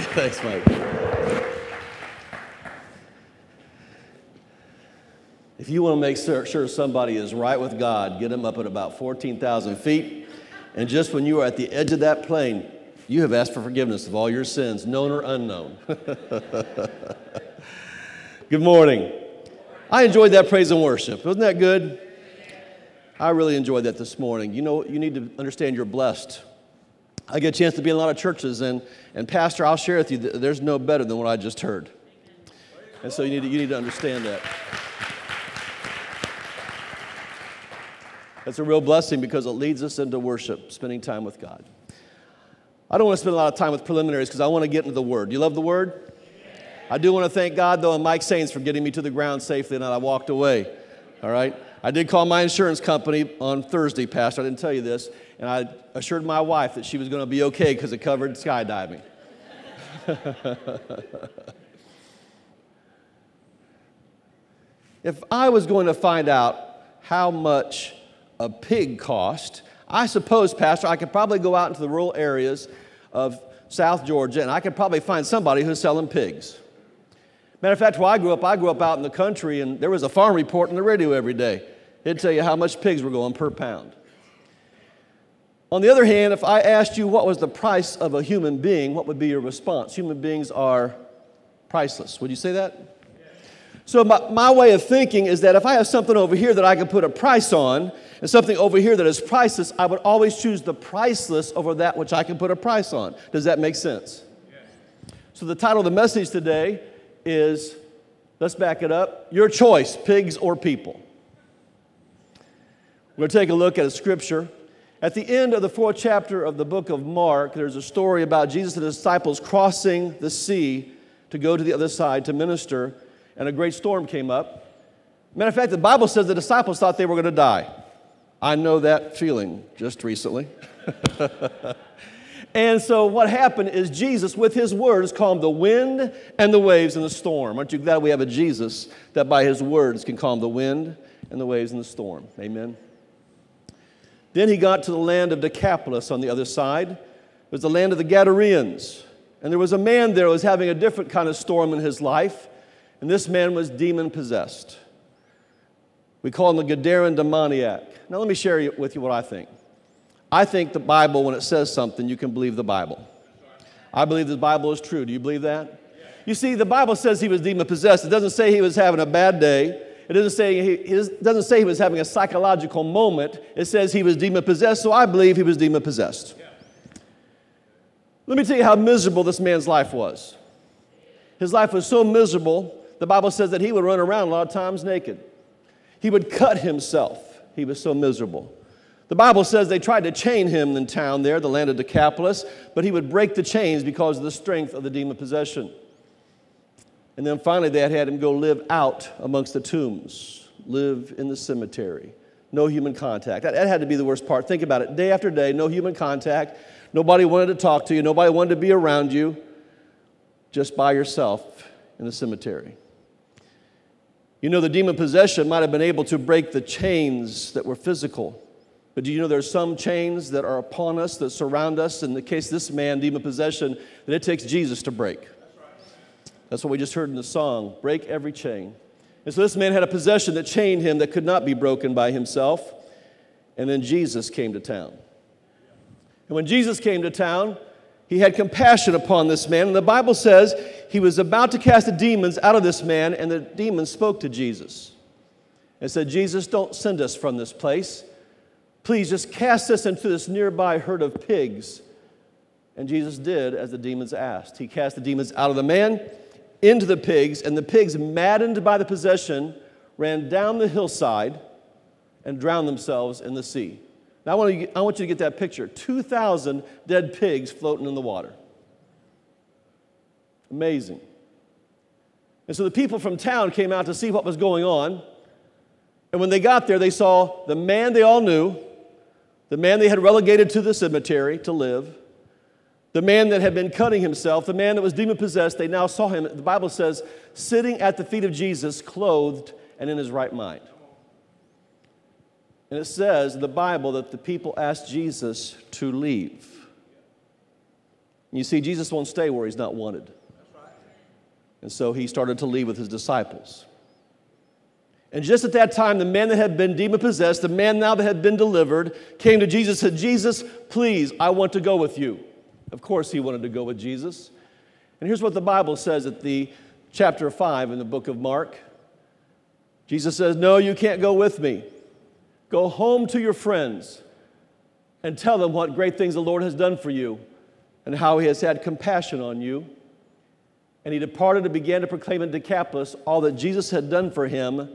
Thanks, Mike. If you want to make sure somebody is right with God, get them up at about 14,000 feet. And just when you are at the edge of that plane, you have asked for forgiveness of all your sins, known or unknown. good morning. I enjoyed that praise and worship. Wasn't that good? I really enjoyed that this morning. You know, you need to understand you're blessed. I get a chance to be in a lot of churches, and, and Pastor, I'll share with you, there's no better than what I just heard. And so you need to, you need to understand that. That's a real blessing because it leads us into worship, spending time with God. I don't want to spend a lot of time with preliminaries because I want to get into the Word. You love the Word? I do want to thank God, though, and Mike Saints for getting me to the ground safely and I walked away. All right? I did call my insurance company on Thursday, Pastor. I didn't tell you this. And I assured my wife that she was going to be okay because it covered skydiving. if I was going to find out how much a pig cost, I suppose, Pastor, I could probably go out into the rural areas of South Georgia and I could probably find somebody who's selling pigs. Matter of fact, where I grew up, I grew up out in the country, and there was a farm report on the radio every day. It'd tell you how much pigs were going per pound. On the other hand, if I asked you what was the price of a human being, what would be your response? Human beings are priceless. Would you say that? So, my, my way of thinking is that if I have something over here that I can put a price on, and something over here that is priceless, I would always choose the priceless over that which I can put a price on. Does that make sense? So, the title of the message today is let's back it up your choice, pigs or people. We're going to take a look at a scripture. At the end of the fourth chapter of the book of Mark, there's a story about Jesus and his disciples crossing the sea to go to the other side to minister, and a great storm came up. Matter of fact, the Bible says the disciples thought they were going to die. I know that feeling just recently. And so what happened is Jesus, with his words, calmed the wind and the waves and the storm. Aren't you glad we have a Jesus that by his words can calm the wind and the waves and the storm? Amen. Then he got to the land of Decapolis on the other side. It was the land of the Gadareans. And there was a man there who was having a different kind of storm in his life. And this man was demon possessed. We call him the Gadarean demoniac. Now, let me share with you what I think. I think the Bible, when it says something, you can believe the Bible. I believe the Bible is true. Do you believe that? You see, the Bible says he was demon possessed. It doesn't say he was having a bad day. It doesn't say he, it doesn't say he was having a psychological moment. It says he was demon possessed, so I believe he was demon possessed. Let me tell you how miserable this man's life was. His life was so miserable, the Bible says that he would run around a lot of times naked. He would cut himself. He was so miserable. The Bible says they tried to chain him in town there, the land of Decapolis, but he would break the chains because of the strength of the demon possession. And then finally, they had him go live out amongst the tombs, live in the cemetery. No human contact. That, that had to be the worst part. Think about it. Day after day, no human contact. Nobody wanted to talk to you. Nobody wanted to be around you. Just by yourself in the cemetery. You know, the demon possession might have been able to break the chains that were physical but do you know there's some chains that are upon us that surround us? In the case of this man, demon possession, that it takes Jesus to break. That's what we just heard in the song break every chain. And so this man had a possession that chained him that could not be broken by himself. And then Jesus came to town. And when Jesus came to town, he had compassion upon this man. And the Bible says he was about to cast the demons out of this man, and the demons spoke to Jesus and said, Jesus, don't send us from this place. Please just cast us into this nearby herd of pigs. And Jesus did as the demons asked. He cast the demons out of the man into the pigs, and the pigs, maddened by the possession, ran down the hillside and drowned themselves in the sea. Now, I want, you, I want you to get that picture 2,000 dead pigs floating in the water. Amazing. And so the people from town came out to see what was going on. And when they got there, they saw the man they all knew the man they had relegated to the cemetery to live, the man that had been cutting himself, the man that was demon possessed, they now saw him, the Bible says, sitting at the feet of Jesus, clothed and in his right mind. And it says in the Bible that the people asked Jesus to leave. You see, Jesus won't stay where he's not wanted. And so he started to leave with his disciples. And just at that time, the man that had been demon possessed, the man now that had been delivered, came to Jesus and said, Jesus, please, I want to go with you. Of course, he wanted to go with Jesus. And here's what the Bible says at the chapter 5 in the book of Mark. Jesus says, No, you can't go with me. Go home to your friends and tell them what great things the Lord has done for you and how he has had compassion on you. And he departed and began to proclaim in Decapolis all that Jesus had done for him. And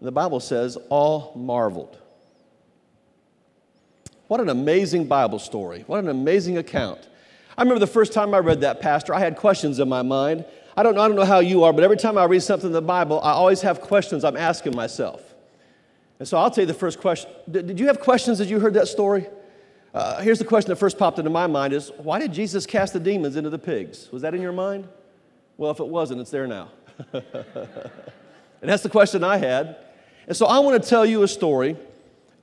the Bible says, all marveled. What an amazing Bible story. What an amazing account. I remember the first time I read that, Pastor, I had questions in my mind. I don't, know, I don't know how you are, but every time I read something in the Bible, I always have questions I'm asking myself. And so I'll tell you the first question. Did, did you have questions as you heard that story? Uh, here's the question that first popped into my mind is, why did Jesus cast the demons into the pigs? Was that in your mind? Well, if it wasn't, it's there now. and that's the question I had. And so I want to tell you a story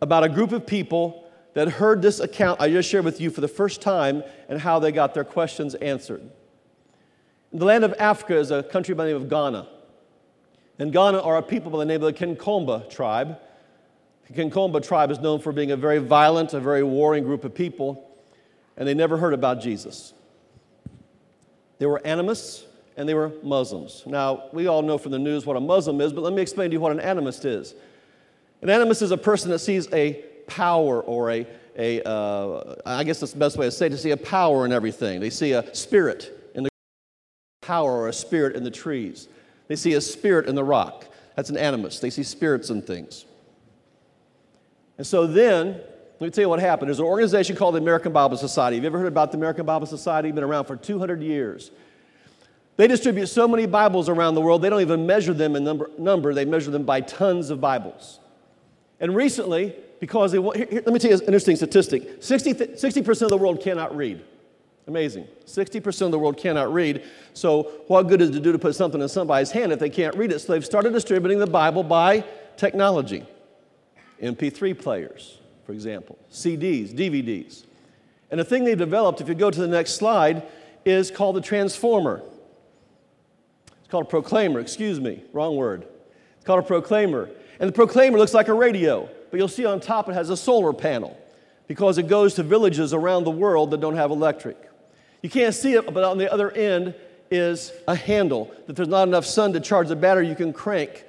about a group of people that heard this account I just shared with you for the first time and how they got their questions answered. The land of Africa is a country by the name of Ghana. And Ghana are a people by the name of the Konkomba tribe. The Konkomba tribe is known for being a very violent, a very warring group of people, and they never heard about Jesus. They were animists, and they were Muslims. Now, we all know from the news what a Muslim is, but let me explain to you what an animist is. An animist is a person that sees a power or a, a uh, I guess that's the best way to say it, to see a power in everything. They see a spirit in the power or a spirit in the trees. They see a spirit in the rock. That's an animus. They see spirits in things. And so then, let me tell you what happened. There's an organization called the American Bible Society. Have you ever heard about the American Bible Society? Been around for 200 years. They distribute so many Bibles around the world, they don't even measure them in number, number they measure them by tons of Bibles. And recently, because here, here, let me tell you an interesting statistic 60, 60% of the world cannot read. Amazing. 60% of the world cannot read. So, what good is it to do to put something in somebody's hand if they can't read it? So, they've started distributing the Bible by technology MP3 players, for example, CDs, DVDs. And the thing they've developed, if you go to the next slide, is called the transformer. It's called a proclaimer, excuse me, wrong word. It's called a proclaimer. And the proclaimer looks like a radio, but you'll see on top it has a solar panel because it goes to villages around the world that don't have electric. You can't see it, but on the other end is a handle. That there's not enough sun to charge the battery, you can crank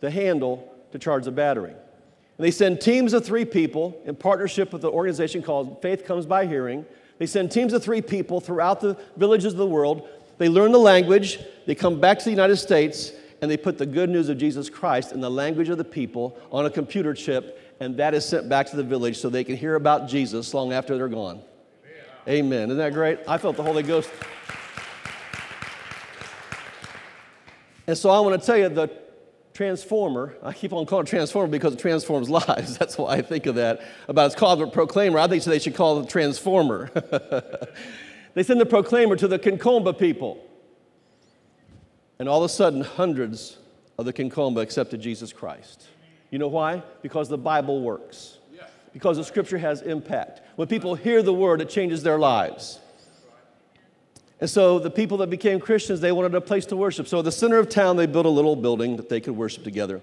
the handle to charge the battery. And they send teams of three people in partnership with an organization called Faith Comes by Hearing. They send teams of three people throughout the villages of the world they learn the language, they come back to the United States, and they put the good news of Jesus Christ in the language of the people on a computer chip, and that is sent back to the village so they can hear about Jesus long after they're gone. Amen. Isn't that great? I felt the Holy Ghost. And so I want to tell you the transformer, I keep on calling it transformer because it transforms lives. That's why I think of that. About it's called a proclaimer. I think they should call it transformer. They send the proclaimer to the Konkomba people. And all of a sudden, hundreds of the Konkomba accepted Jesus Christ. You know why? Because the Bible works. Because the scripture has impact. When people hear the word, it changes their lives. And so the people that became Christians, they wanted a place to worship. So at the center of town, they built a little building that they could worship together.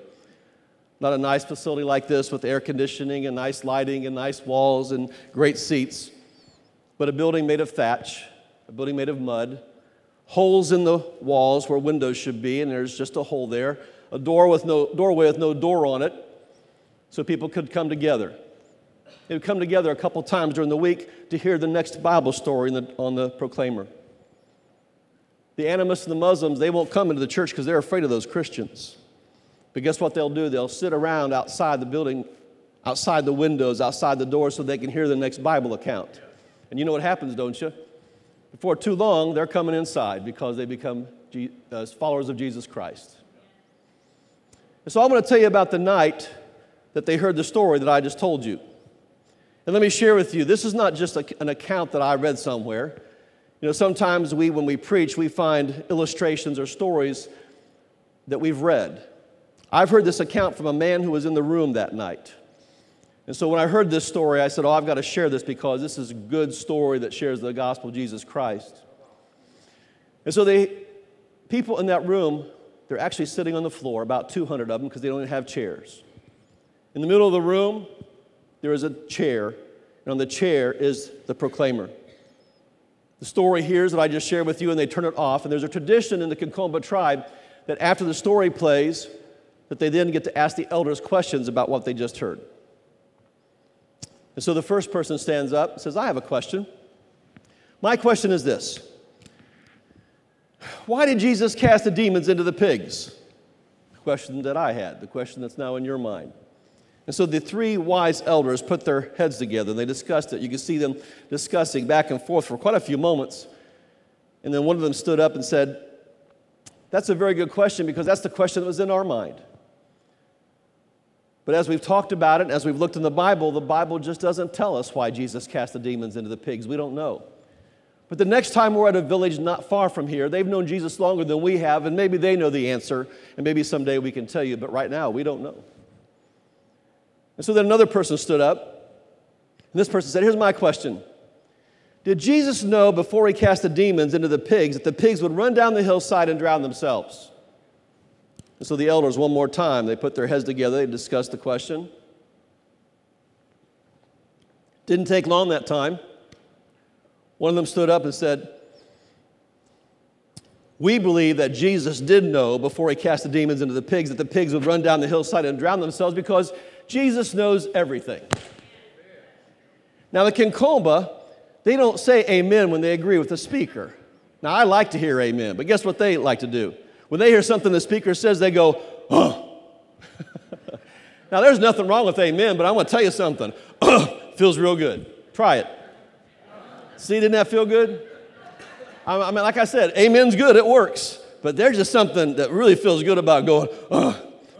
Not a nice facility like this with air conditioning and nice lighting and nice walls and great seats but a building made of thatch, a building made of mud, holes in the walls where windows should be, and there's just a hole there, a door with no doorway with no door on it, so people could come together. They would come together a couple times during the week to hear the next Bible story the, on the proclaimer. The animists and the Muslims, they won't come into the church because they're afraid of those Christians. But guess what they'll do? They'll sit around outside the building, outside the windows, outside the doors, so they can hear the next Bible account. And you know what happens, don't you? Before too long, they're coming inside because they become uh, followers of Jesus Christ. And so I'm going to tell you about the night that they heard the story that I just told you. And let me share with you this is not just a, an account that I read somewhere. You know, sometimes we, when we preach, we find illustrations or stories that we've read. I've heard this account from a man who was in the room that night. And so when I heard this story, I said, Oh, I've got to share this because this is a good story that shares the gospel of Jesus Christ. And so the people in that room, they're actually sitting on the floor, about 200 of them, because they don't have chairs. In the middle of the room, there is a chair, and on the chair is the proclaimer. The story here is that I just shared with you, and they turn it off. And there's a tradition in the Konkomba tribe that after the story plays, that they then get to ask the elders questions about what they just heard. And so the first person stands up and says, I have a question. My question is this Why did Jesus cast the demons into the pigs? The question that I had, the question that's now in your mind. And so the three wise elders put their heads together and they discussed it. You can see them discussing back and forth for quite a few moments. And then one of them stood up and said, That's a very good question because that's the question that was in our mind. But as we've talked about it, as we've looked in the Bible, the Bible just doesn't tell us why Jesus cast the demons into the pigs. We don't know. But the next time we're at a village not far from here, they've known Jesus longer than we have, and maybe they know the answer, and maybe someday we can tell you, but right now we don't know. And so then another person stood up, and this person said, Here's my question Did Jesus know before he cast the demons into the pigs that the pigs would run down the hillside and drown themselves? And so the elders, one more time, they put their heads together, they discussed the question. Didn't take long that time. One of them stood up and said, We believe that Jesus did know before he cast the demons into the pigs that the pigs would run down the hillside and drown themselves because Jesus knows everything. Now, the Konkomba, they don't say amen when they agree with the speaker. Now, I like to hear amen, but guess what they like to do? When they hear something the speaker says, they go, oh. now, there's nothing wrong with amen, but I'm going to tell you something. feels real good. Try it. See, didn't that feel good? I mean, like I said, amen's good, it works. But there's just something that really feels good about going,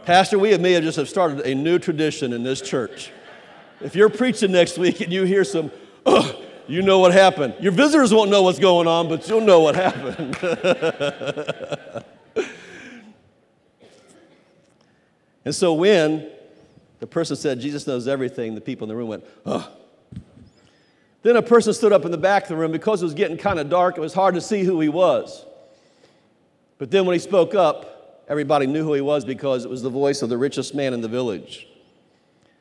Pastor, we may have just have started a new tradition in this church. If you're preaching next week and you hear some, you know what happened. Your visitors won't know what's going on, but you'll know what happened. And so when the person said, Jesus knows everything, the people in the room went, oh. Then a person stood up in the back of the room because it was getting kind of dark. It was hard to see who he was. But then when he spoke up, everybody knew who he was because it was the voice of the richest man in the village.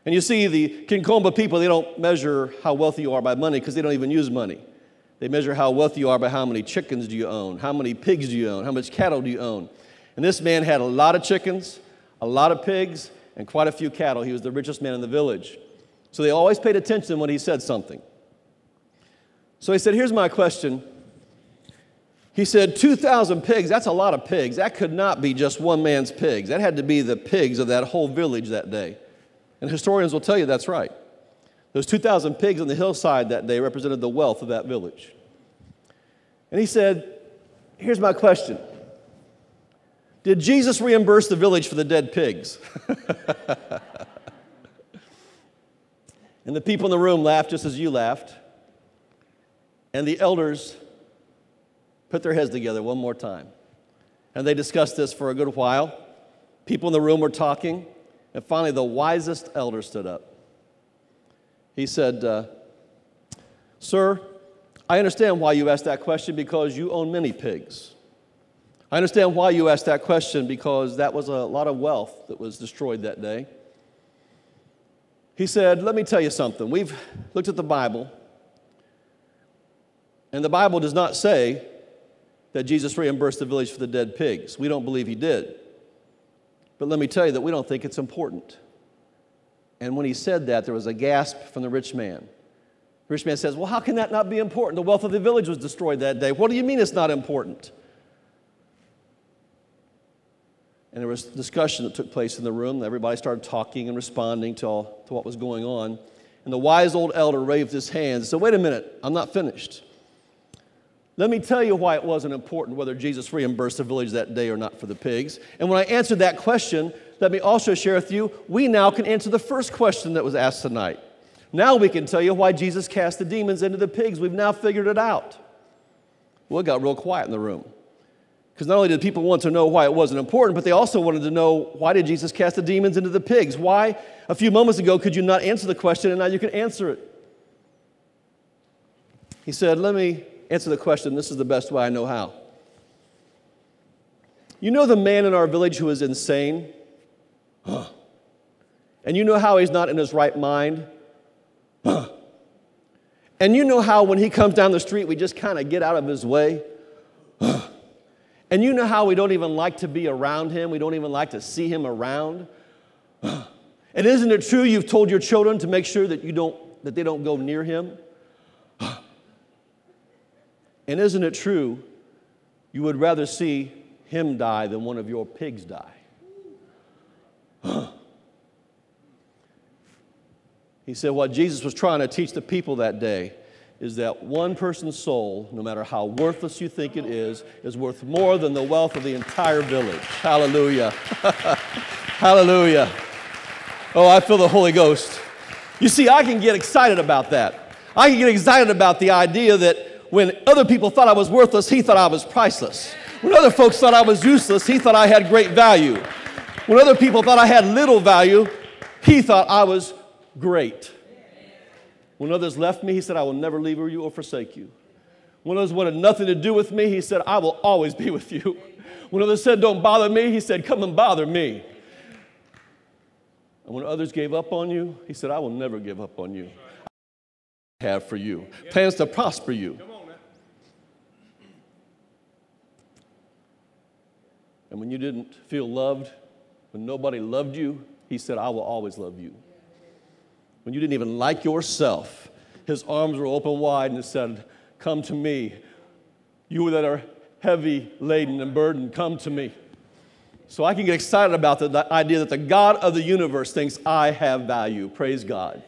And you see, the Konkomba people, they don't measure how wealthy you are by money because they don't even use money. They measure how wealthy you are by how many chickens do you own, how many pigs do you own, how much cattle do you own. And this man had a lot of chickens, a lot of pigs, and quite a few cattle. He was the richest man in the village. So they always paid attention when he said something. So he said, Here's my question. He said, 2,000 pigs, that's a lot of pigs. That could not be just one man's pigs. That had to be the pigs of that whole village that day. And historians will tell you that's right. Those 2,000 pigs on the hillside that day represented the wealth of that village. And he said, Here's my question did Jesus reimburse the village for the dead pigs? and the people in the room laughed just as you laughed. And the elders put their heads together one more time. And they discussed this for a good while. People in the room were talking. And finally, the wisest elder stood up. He said, uh, Sir, I understand why you asked that question because you own many pigs. I understand why you asked that question because that was a lot of wealth that was destroyed that day. He said, Let me tell you something. We've looked at the Bible, and the Bible does not say that Jesus reimbursed the village for the dead pigs. We don't believe he did. But let me tell you that we don't think it's important. And when he said that, there was a gasp from the rich man. The rich man says, Well, how can that not be important? The wealth of the village was destroyed that day. What do you mean it's not important? And there was discussion that took place in the room. Everybody started talking and responding to, all, to what was going on. And the wise old elder raised his hands and said, Wait a minute, I'm not finished. Let me tell you why it wasn't important whether Jesus reimbursed the village that day or not for the pigs. And when I answered that question, let me also share with you, we now can answer the first question that was asked tonight. Now we can tell you why Jesus cast the demons into the pigs. We've now figured it out. Well, it got real quiet in the room. Because not only did people want to know why it wasn't important, but they also wanted to know why did Jesus cast the demons into the pigs? Why, a few moments ago, could you not answer the question and now you can answer it? He said, Let me answer the question. This is the best way I know how. You know the man in our village who is insane? Huh. And you know how he's not in his right mind? Huh. And you know how when he comes down the street, we just kind of get out of his way? Huh. And you know how we don't even like to be around him, we don't even like to see him around. And isn't it true you've told your children to make sure that you don't that they don't go near him? And isn't it true you would rather see him die than one of your pigs die? he said what Jesus was trying to teach the people that day is that one person's soul, no matter how worthless you think it is, is worth more than the wealth of the entire village. Hallelujah. Hallelujah. Oh, I feel the Holy Ghost. You see, I can get excited about that. I can get excited about the idea that when other people thought I was worthless, he thought I was priceless. When other folks thought I was useless, he thought I had great value. When other people thought I had little value, he thought I was great. When others left me, he said, I will never leave you or forsake you. When others wanted nothing to do with me, he said, I will always be with you. When others said, Don't bother me, he said, Come and bother me. And when others gave up on you, he said, I will never give up on you. I have for you plans to prosper you. And when you didn't feel loved, when nobody loved you, he said, I will always love you when you didn't even like yourself, his arms were open wide and said, Come to me. You that are heavy laden and burdened, come to me. So I can get excited about the, the idea that the God of the universe thinks I have value. Praise God.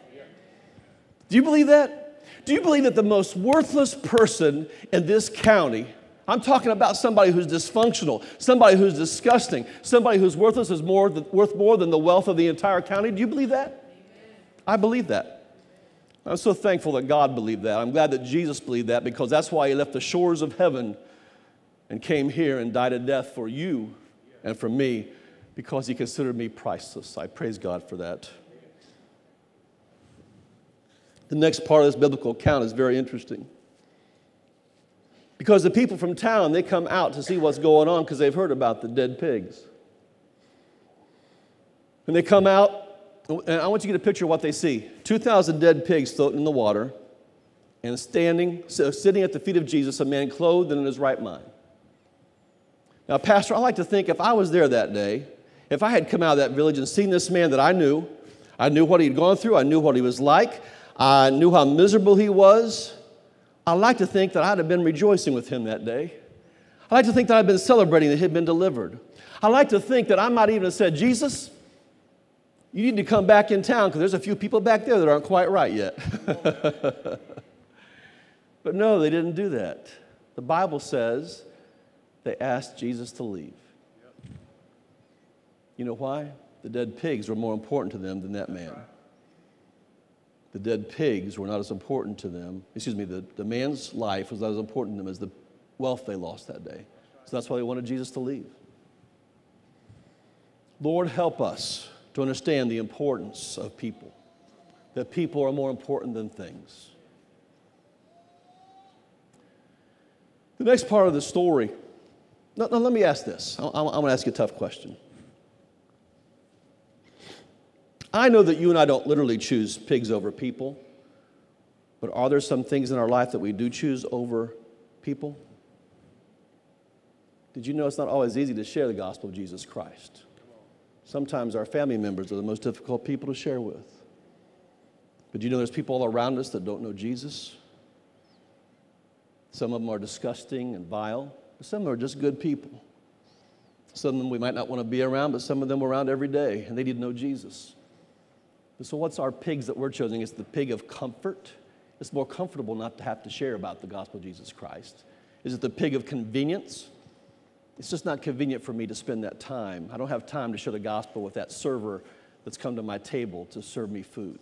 Do you believe that? Do you believe that the most worthless person in this county, I'm talking about somebody who's dysfunctional, somebody who's disgusting, somebody who's worthless is more, worth more than the wealth of the entire county? Do you believe that? I believe that. I'm so thankful that God believed that. I'm glad that Jesus believed that because that's why he left the shores of heaven and came here and died a death for you and for me because he considered me priceless. I praise God for that. The next part of this biblical account is very interesting. Because the people from town, they come out to see what's going on because they've heard about the dead pigs. And they come out and I want you to get a picture of what they see 2,000 dead pigs floating in the water, and standing, sitting at the feet of Jesus, a man clothed and in his right mind. Now, Pastor, I like to think if I was there that day, if I had come out of that village and seen this man that I knew, I knew what he'd gone through, I knew what he was like, I knew how miserable he was, I like to think that I'd have been rejoicing with him that day. I like to think that I'd been celebrating that he'd been delivered. I like to think that I might even have said, Jesus, you need to come back in town because there's a few people back there that aren't quite right yet. but no, they didn't do that. The Bible says they asked Jesus to leave. You know why? The dead pigs were more important to them than that man. The dead pigs were not as important to them. Excuse me, the, the man's life was not as important to them as the wealth they lost that day. So that's why they wanted Jesus to leave. Lord, help us to understand the importance of people, that people are more important than things. The next part of the story, now, now let me ask this. I'm, I'm going to ask you a tough question. I know that you and I don't literally choose pigs over people, but are there some things in our life that we do choose over people? Did you know it's not always easy to share the gospel of Jesus Christ? Sometimes our family members are the most difficult people to share with. But you know there's people all around us that don't know Jesus? Some of them are disgusting and vile, some are just good people. Some of them we might not want to be around, but some of them are around every day and they need to know Jesus. So, what's our pigs that we're choosing? It's the pig of comfort. It's more comfortable not to have to share about the gospel of Jesus Christ. Is it the pig of convenience? It's just not convenient for me to spend that time. I don't have time to share the gospel with that server that's come to my table to serve me food.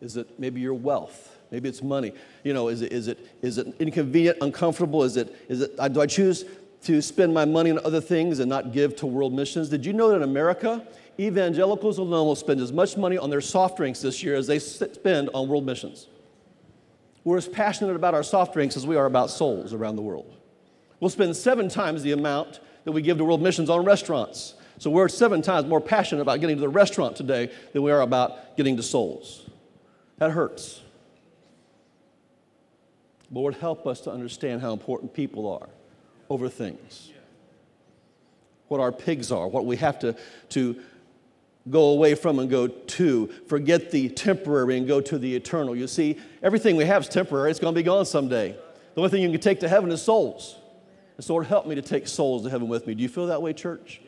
Is it maybe your wealth? Maybe it's money. You know, is it, is it, is it inconvenient, uncomfortable? Is it, is it, do I choose to spend my money on other things and not give to world missions. Did you know that in America, evangelicals alone will spend as much money on their soft drinks this year as they spend on world missions? We're as passionate about our soft drinks as we are about souls around the world. We'll spend seven times the amount that we give to world missions on restaurants. So we're seven times more passionate about getting to the restaurant today than we are about getting to souls. That hurts. Lord, help us to understand how important people are over things. What our pigs are, what we have to, to go away from and go to. Forget the temporary and go to the eternal. You see, everything we have is temporary, it's going to be gone someday. The only thing you can take to heaven is souls. And so, Lord, help me to take souls to heaven with me. Do you feel that way, church?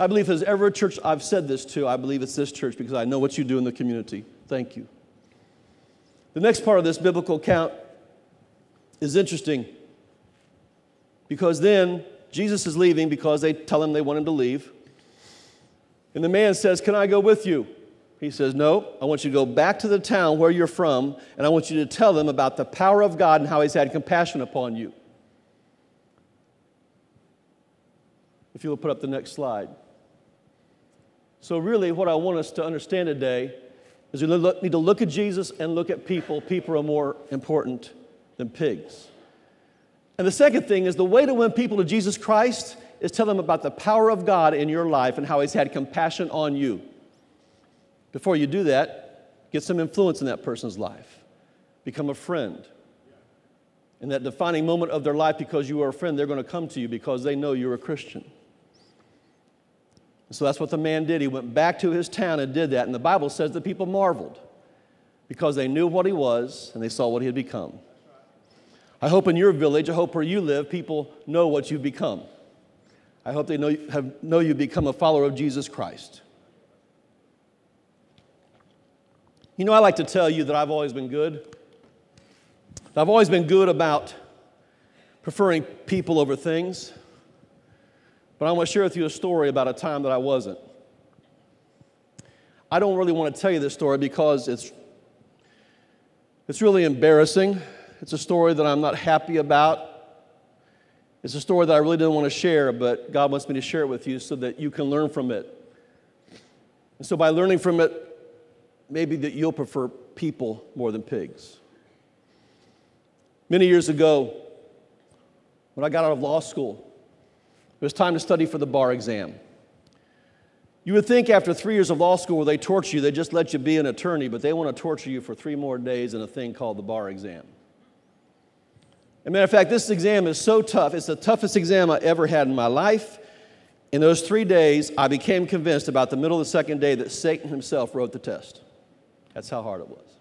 I believe if there's ever a church I've said this to, I believe it's this church because I know what you do in the community. Thank you. The next part of this biblical account is interesting because then Jesus is leaving because they tell him they want him to leave. And the man says, Can I go with you? He says, No, I want you to go back to the town where you're from, and I want you to tell them about the power of God and how He's had compassion upon you. If you'll put up the next slide. So, really, what I want us to understand today is we need to look at Jesus and look at people. People are more important than pigs. And the second thing is the way to win people to Jesus Christ is tell them about the power of God in your life and how He's had compassion on you. Before you do that, get some influence in that person's life, become a friend. In that defining moment of their life, because you are a friend, they're going to come to you because they know you're a Christian. So that's what the man did. He went back to his town and did that. And the Bible says the people marveled because they knew what he was and they saw what he had become. I hope in your village, I hope where you live, people know what you've become. I hope they know, have, know you become a follower of Jesus Christ. You know, I like to tell you that I've always been good. I've always been good about preferring people over things. But I want to share with you a story about a time that I wasn't. I don't really want to tell you this story because it's, it's really embarrassing. It's a story that I'm not happy about. It's a story that I really didn't want to share, but God wants me to share it with you so that you can learn from it. And so, by learning from it, maybe that you'll prefer people more than pigs. Many years ago, when I got out of law school, it was time to study for the bar exam. You would think after three years of law school where they torture you, they just let you be an attorney, but they want to torture you for three more days in a thing called the bar exam. As a matter of fact, this exam is so tough. It's the toughest exam I ever had in my life. In those three days, I became convinced about the middle of the second day that Satan himself wrote the test. That's how hard it was.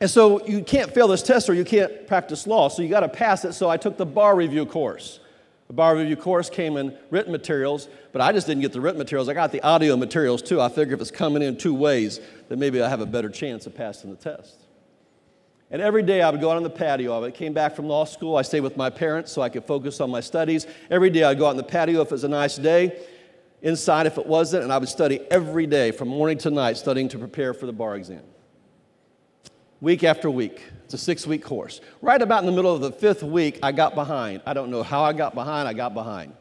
And so you can't fail this test or you can't practice law, so you got to pass it. So I took the bar review course. The bar review course came in written materials, but I just didn't get the written materials. I got the audio materials too. I figured if it's coming in two ways, then maybe I have a better chance of passing the test. And every day I would go out on the patio. I came back from law school. I stayed with my parents so I could focus on my studies. Every day I'd go out on the patio if it was a nice day, inside if it wasn't, and I would study every day from morning to night, studying to prepare for the bar exam. Week after week. It's a six week course. Right about in the middle of the fifth week, I got behind. I don't know how I got behind, I got behind.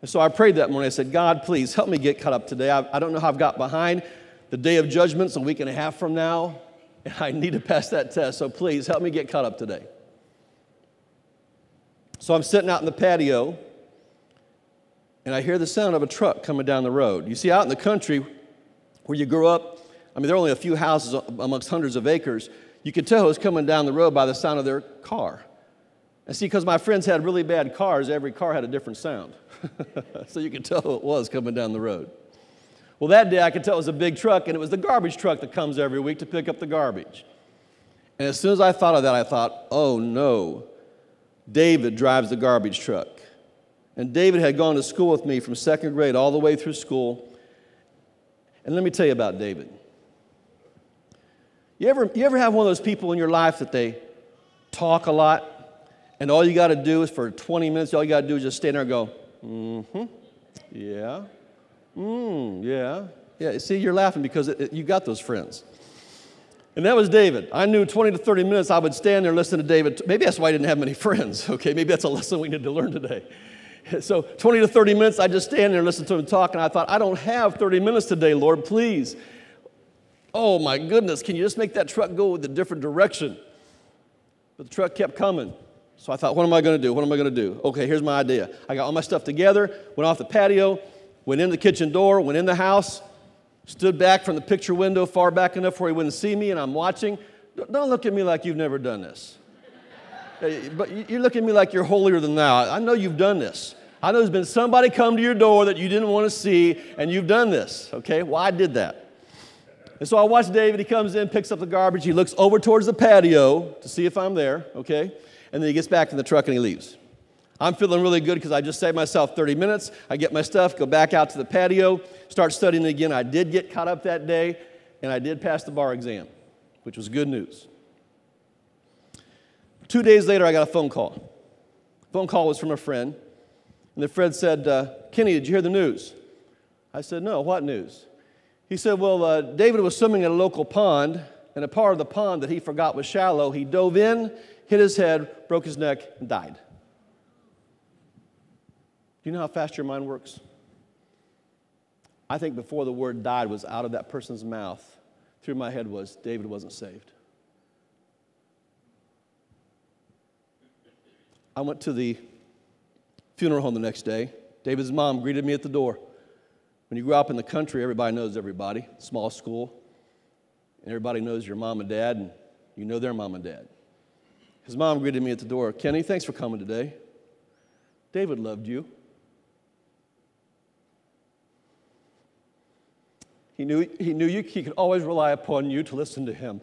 And so I prayed that morning. I said, God, please help me get caught up today. I, I don't know how I've got behind. The day of judgment's a week and a half from now. And I need to pass that test, so please help me get caught up today. So I'm sitting out in the patio, and I hear the sound of a truck coming down the road. You see, out in the country where you grew up, I mean, there are only a few houses amongst hundreds of acres. You could tell was coming down the road by the sound of their car. And see, because my friends had really bad cars, every car had a different sound. so you could tell who it was coming down the road. Well, that day I could tell it was a big truck, and it was the garbage truck that comes every week to pick up the garbage. And as soon as I thought of that, I thought, oh no, David drives the garbage truck. And David had gone to school with me from second grade all the way through school. And let me tell you about David. You ever, you ever have one of those people in your life that they talk a lot, and all you got to do is for 20 minutes, all you got to do is just stand there and go, mm hmm, yeah, Mm, yeah. Yeah, see, you're laughing because it, it, you got those friends. And that was David. I knew 20 to 30 minutes I would stand there listen to David. Maybe that's why I didn't have many friends, okay? Maybe that's a lesson we need to learn today. So 20 to 30 minutes, I just stand there and listen to him talk, and I thought, I don't have 30 minutes today, Lord, please. Oh my goodness, can you just make that truck go with a different direction? But the truck kept coming. So I thought, what am I going to do? What am I going to do? Okay, here's my idea. I got all my stuff together, went off the patio, went in the kitchen door, went in the house, stood back from the picture window far back enough where he wouldn't see me, and I'm watching. Don't look at me like you've never done this. But you look at me like you're holier than thou. I know you've done this. I know there's been somebody come to your door that you didn't want to see, and you've done this, okay? Well, I did that. And so I watch David. He comes in, picks up the garbage. He looks over towards the patio to see if I'm there, okay? And then he gets back in the truck and he leaves. I'm feeling really good because I just saved myself 30 minutes. I get my stuff, go back out to the patio, start studying again. I did get caught up that day, and I did pass the bar exam, which was good news. Two days later, I got a phone call. Phone call was from a friend, and the friend said, uh, Kenny, did you hear the news? I said, No, what news? He said, Well, uh, David was swimming in a local pond, and a part of the pond that he forgot was shallow. He dove in, hit his head, broke his neck, and died. Do you know how fast your mind works? I think before the word died was out of that person's mouth, through my head was David wasn't saved. I went to the funeral home the next day. David's mom greeted me at the door. When you grow up in the country, everybody knows everybody, small school, and everybody knows your mom and dad, and you know their mom and dad. His mom greeted me at the door Kenny, thanks for coming today. David loved you. He knew, he knew you, he could always rely upon you to listen to him.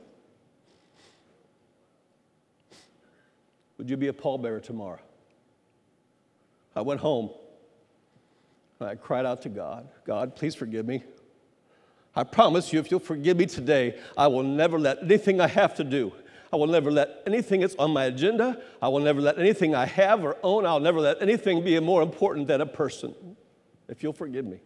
Would you be a pallbearer tomorrow? I went home and I cried out to God God, please forgive me. I promise you, if you'll forgive me today, I will never let anything I have to do, I will never let anything that's on my agenda, I will never let anything I have or own, I'll never let anything be more important than a person. If you'll forgive me.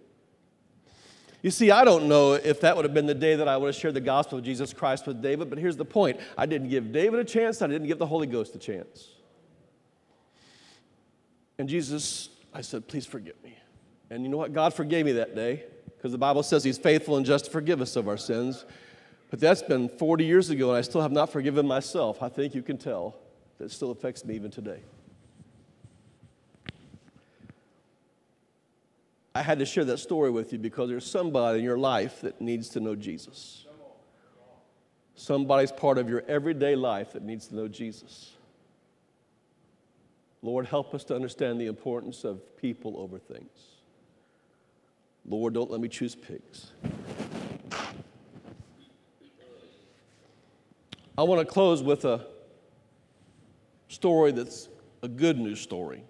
You see, I don't know if that would have been the day that I would have shared the gospel of Jesus Christ with David, but here's the point I didn't give David a chance, I didn't give the Holy Ghost a chance. And Jesus, I said, please forgive me. And you know what? God forgave me that day because the Bible says He's faithful and just to forgive us of our sins. But that's been 40 years ago, and I still have not forgiven myself. I think you can tell that still affects me even today. I had to share that story with you because there's somebody in your life that needs to know Jesus. Somebody's part of your everyday life that needs to know Jesus. Lord, help us to understand the importance of people over things. Lord, don't let me choose pigs. I want to close with a story that's a good news story.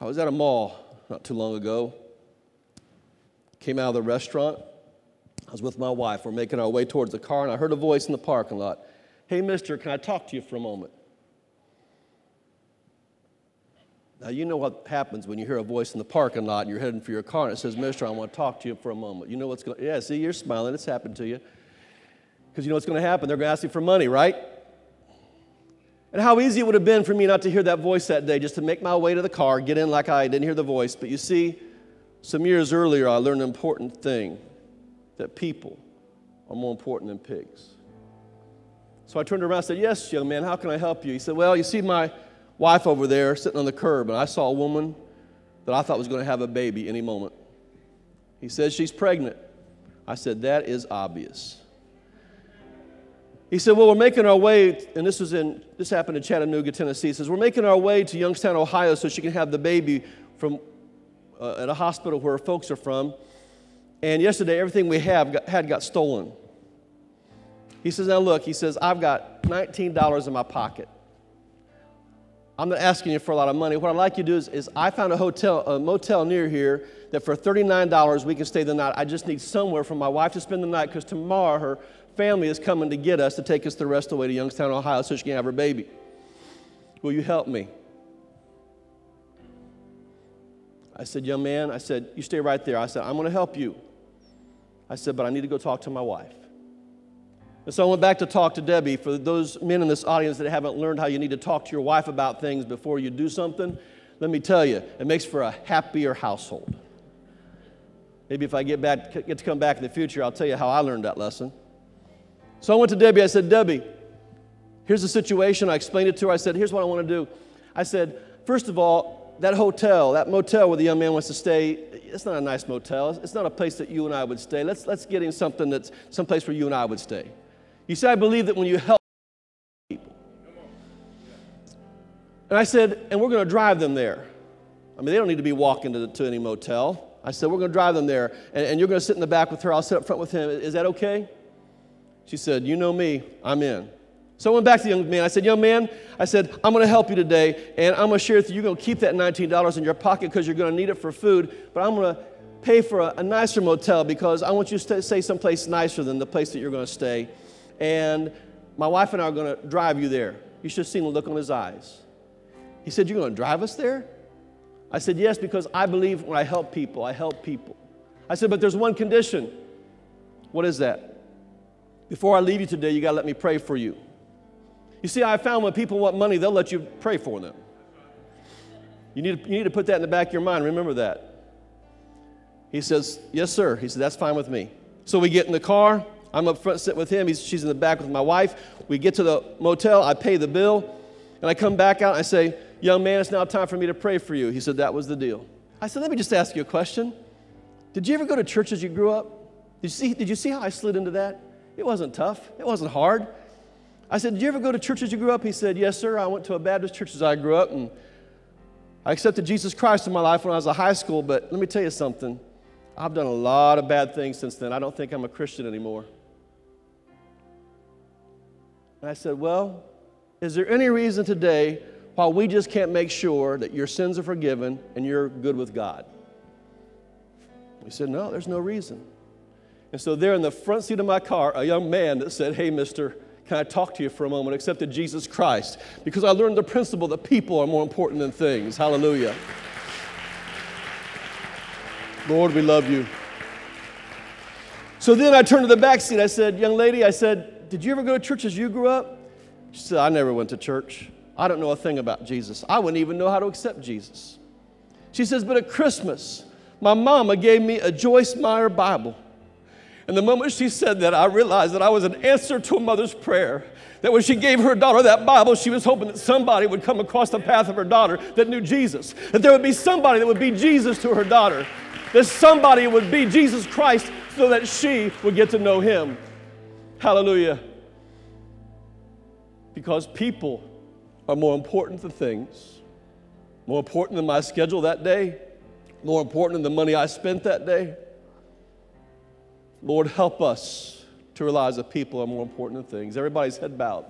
I was at a mall not too long ago. Came out of the restaurant. I was with my wife. We're making our way towards the car, and I heard a voice in the parking lot Hey, mister, can I talk to you for a moment? Now, you know what happens when you hear a voice in the parking lot and you're heading for your car and it says, Mister, I want to talk to you for a moment. You know what's going to, yeah, see, you're smiling. It's happened to you. Because you know what's going to happen? They're going to ask you for money, right? And how easy it would have been for me not to hear that voice that day, just to make my way to the car, get in like I didn't hear the voice. But you see, some years earlier, I learned an important thing that people are more important than pigs. So I turned around and said, Yes, young man, how can I help you? He said, Well, you see, my wife over there sitting on the curb, and I saw a woman that I thought was going to have a baby any moment. He says She's pregnant. I said, That is obvious. He said, Well, we're making our way, and this was in this happened in Chattanooga, Tennessee. He says, We're making our way to Youngstown, Ohio, so she can have the baby from uh, at a hospital where her folks are from. And yesterday, everything we have got, had got stolen. He says, Now look, he says, I've got $19 in my pocket. I'm not asking you for a lot of money. What I'd like you to do is, is I found a hotel, a motel near here that for $39 we can stay the night. I just need somewhere for my wife to spend the night because tomorrow her family is coming to get us to take us the rest of the way to Youngstown, Ohio so she can have her baby. Will you help me? I said, Young man, I said, You stay right there. I said, I'm going to help you. I said, But I need to go talk to my wife. And so I went back to talk to Debbie. For those men in this audience that haven't learned how you need to talk to your wife about things before you do something, let me tell you, it makes for a happier household. Maybe if I get, back, get to come back in the future, I'll tell you how I learned that lesson. So I went to Debbie. I said, Debbie, here's the situation. I explained it to her. I said, here's what I want to do. I said, first of all, that hotel, that motel where the young man wants to stay, it's not a nice motel. It's not a place that you and I would stay. Let's, let's get him something that's someplace where you and I would stay. You see, I believe that when you help people. And I said, and we're going to drive them there. I mean, they don't need to be walking to, to any motel. I said, we're going to drive them there, and, and you're going to sit in the back with her. I'll sit up front with him. Is that okay? She said, You know me, I'm in. So I went back to the young man. I said, Young man, I said, I'm going to help you today, and I'm going to share with you. You're going to keep that $19 in your pocket because you're going to need it for food, but I'm going to pay for a, a nicer motel because I want you to stay someplace nicer than the place that you're going to stay. And my wife and I are going to drive you there. You should have seen the look on his eyes. He said, You're going to drive us there? I said, Yes, because I believe when I help people, I help people. I said, But there's one condition. What is that? Before I leave you today, you got to let me pray for you. You see, I found when people want money, they'll let you pray for them. You need, to, you need to put that in the back of your mind. Remember that. He says, Yes, sir. He said, That's fine with me. So we get in the car. I'm up front sitting with him. He's, she's in the back with my wife. We get to the motel. I pay the bill. And I come back out and I say, Young man, it's now time for me to pray for you. He said, That was the deal. I said, Let me just ask you a question. Did you ever go to church as you grew up? Did you see, did you see how I slid into that? It wasn't tough, it wasn't hard. I said, Did you ever go to church as you grew up? He said, Yes, sir. I went to a Baptist church as I grew up, and I accepted Jesus Christ in my life when I was in high school. But let me tell you something I've done a lot of bad things since then. I don't think I'm a Christian anymore. And I said, Well, is there any reason today why we just can't make sure that your sins are forgiven and you're good with God? He said, No, there's no reason. And so, there in the front seat of my car, a young man that said, Hey, mister, can I talk to you for a moment? Accepted Jesus Christ because I learned the principle that people are more important than things. Hallelujah. Lord, we love you. So then I turned to the back seat. I said, Young lady, I said, Did you ever go to church as you grew up? She said, I never went to church. I don't know a thing about Jesus. I wouldn't even know how to accept Jesus. She says, But at Christmas, my mama gave me a Joyce Meyer Bible. And the moment she said that, I realized that I was an answer to a mother's prayer. That when she gave her daughter that Bible, she was hoping that somebody would come across the path of her daughter that knew Jesus. That there would be somebody that would be Jesus to her daughter. That somebody would be Jesus Christ so that she would get to know him. Hallelujah. Because people are more important than things, more important than my schedule that day, more important than the money I spent that day. Lord, help us to realize that people are more important than things. Everybody's head bowed.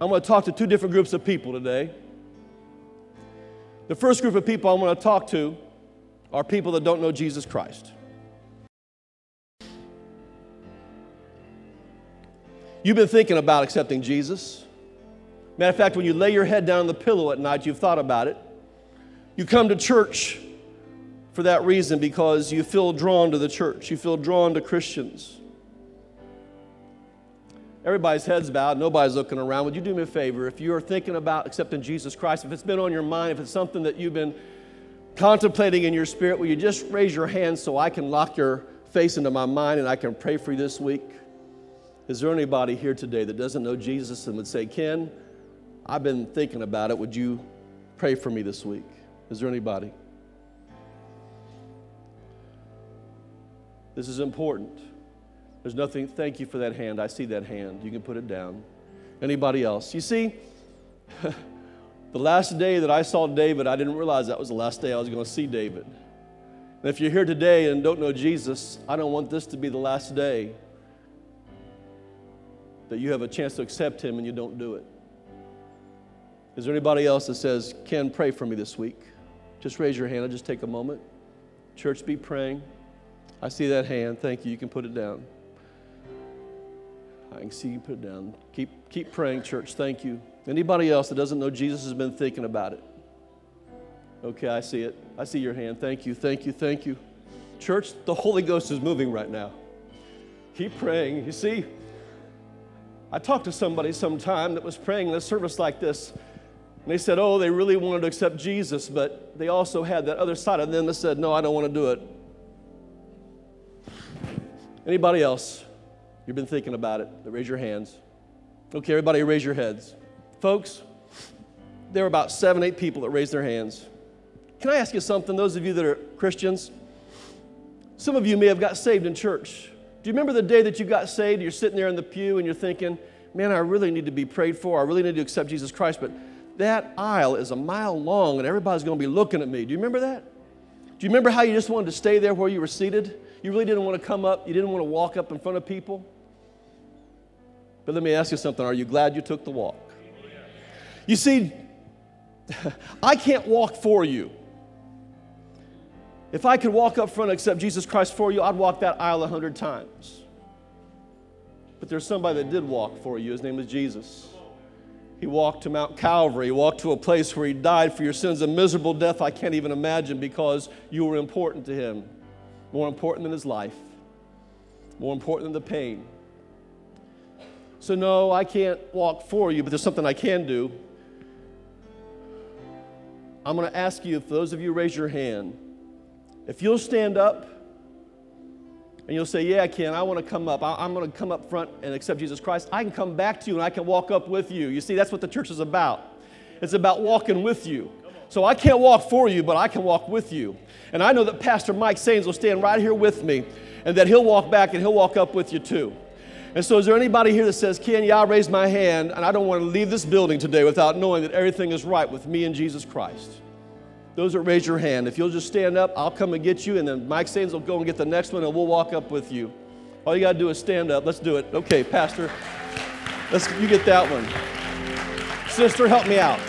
I'm going to talk to two different groups of people today. The first group of people I'm going to talk to are people that don't know Jesus Christ. You've been thinking about accepting Jesus. Matter of fact, when you lay your head down on the pillow at night, you've thought about it. You come to church for that reason because you feel drawn to the church, you feel drawn to Christians. Everybody's heads bowed, nobody's looking around. Would you do me a favor? If you're thinking about accepting Jesus Christ, if it's been on your mind, if it's something that you've been contemplating in your spirit, will you just raise your hand so I can lock your face into my mind and I can pray for you this week? Is there anybody here today that doesn't know Jesus and would say, Ken, I've been thinking about it. Would you pray for me this week? Is there anybody? This is important. There's nothing, thank you for that hand. I see that hand. You can put it down. Anybody else? You see, the last day that I saw David, I didn't realize that was the last day I was going to see David. And if you're here today and don't know Jesus, I don't want this to be the last day that you have a chance to accept him and you don't do it. Is there anybody else that says, Ken, pray for me this week? Just raise your hand. I'll just take a moment. Church, be praying. I see that hand. Thank you. You can put it down. I can see you put it down. Keep, keep praying, church. Thank you. Anybody else that doesn't know Jesus has been thinking about it? Okay, I see it. I see your hand. Thank you, thank you, thank you. Church, the Holy Ghost is moving right now. Keep praying. You see, I talked to somebody sometime that was praying in a service like this, and they said, Oh, they really wanted to accept Jesus, but they also had that other side of them that said, No, I don't want to do it. Anybody else? You've been thinking about it. Raise your hands. Okay, everybody, raise your heads. Folks, there were about seven, eight people that raised their hands. Can I ask you something? Those of you that are Christians, some of you may have got saved in church. Do you remember the day that you got saved? You're sitting there in the pew and you're thinking, man, I really need to be prayed for. I really need to accept Jesus Christ. But that aisle is a mile long and everybody's going to be looking at me. Do you remember that? Do you remember how you just wanted to stay there where you were seated? You really didn't want to come up, you didn't want to walk up in front of people? But let me ask you something are you glad you took the walk? You see, I can't walk for you. If I could walk up front and accept Jesus Christ for you, I'd walk that aisle a hundred times. But there's somebody that did walk for you. His name is Jesus. He walked to Mount Calvary. He walked to a place where he died for your sins, a miserable death I can't even imagine because you were important to him. More important than his life, more important than the pain. So, no, I can't walk for you, but there's something I can do. I'm going to ask you, if those of you raise your hand, if you'll stand up and you'll say, Yeah, I can, I want to come up. I'm going to come up front and accept Jesus Christ. I can come back to you and I can walk up with you. You see, that's what the church is about. It's about walking with you. So I can't walk for you, but I can walk with you. And I know that Pastor Mike Sains will stand right here with me and that he'll walk back and he'll walk up with you too. And so, is there anybody here that says, Ken, yeah, I raised my hand and I don't want to leave this building today without knowing that everything is right with me and Jesus Christ? Those that raise your hand, if you'll just stand up, I'll come and get you, and then Mike Sains will go and get the next one, and we'll walk up with you. All you got to do is stand up. Let's do it. Okay, Pastor, let's, you get that one. Sister, help me out.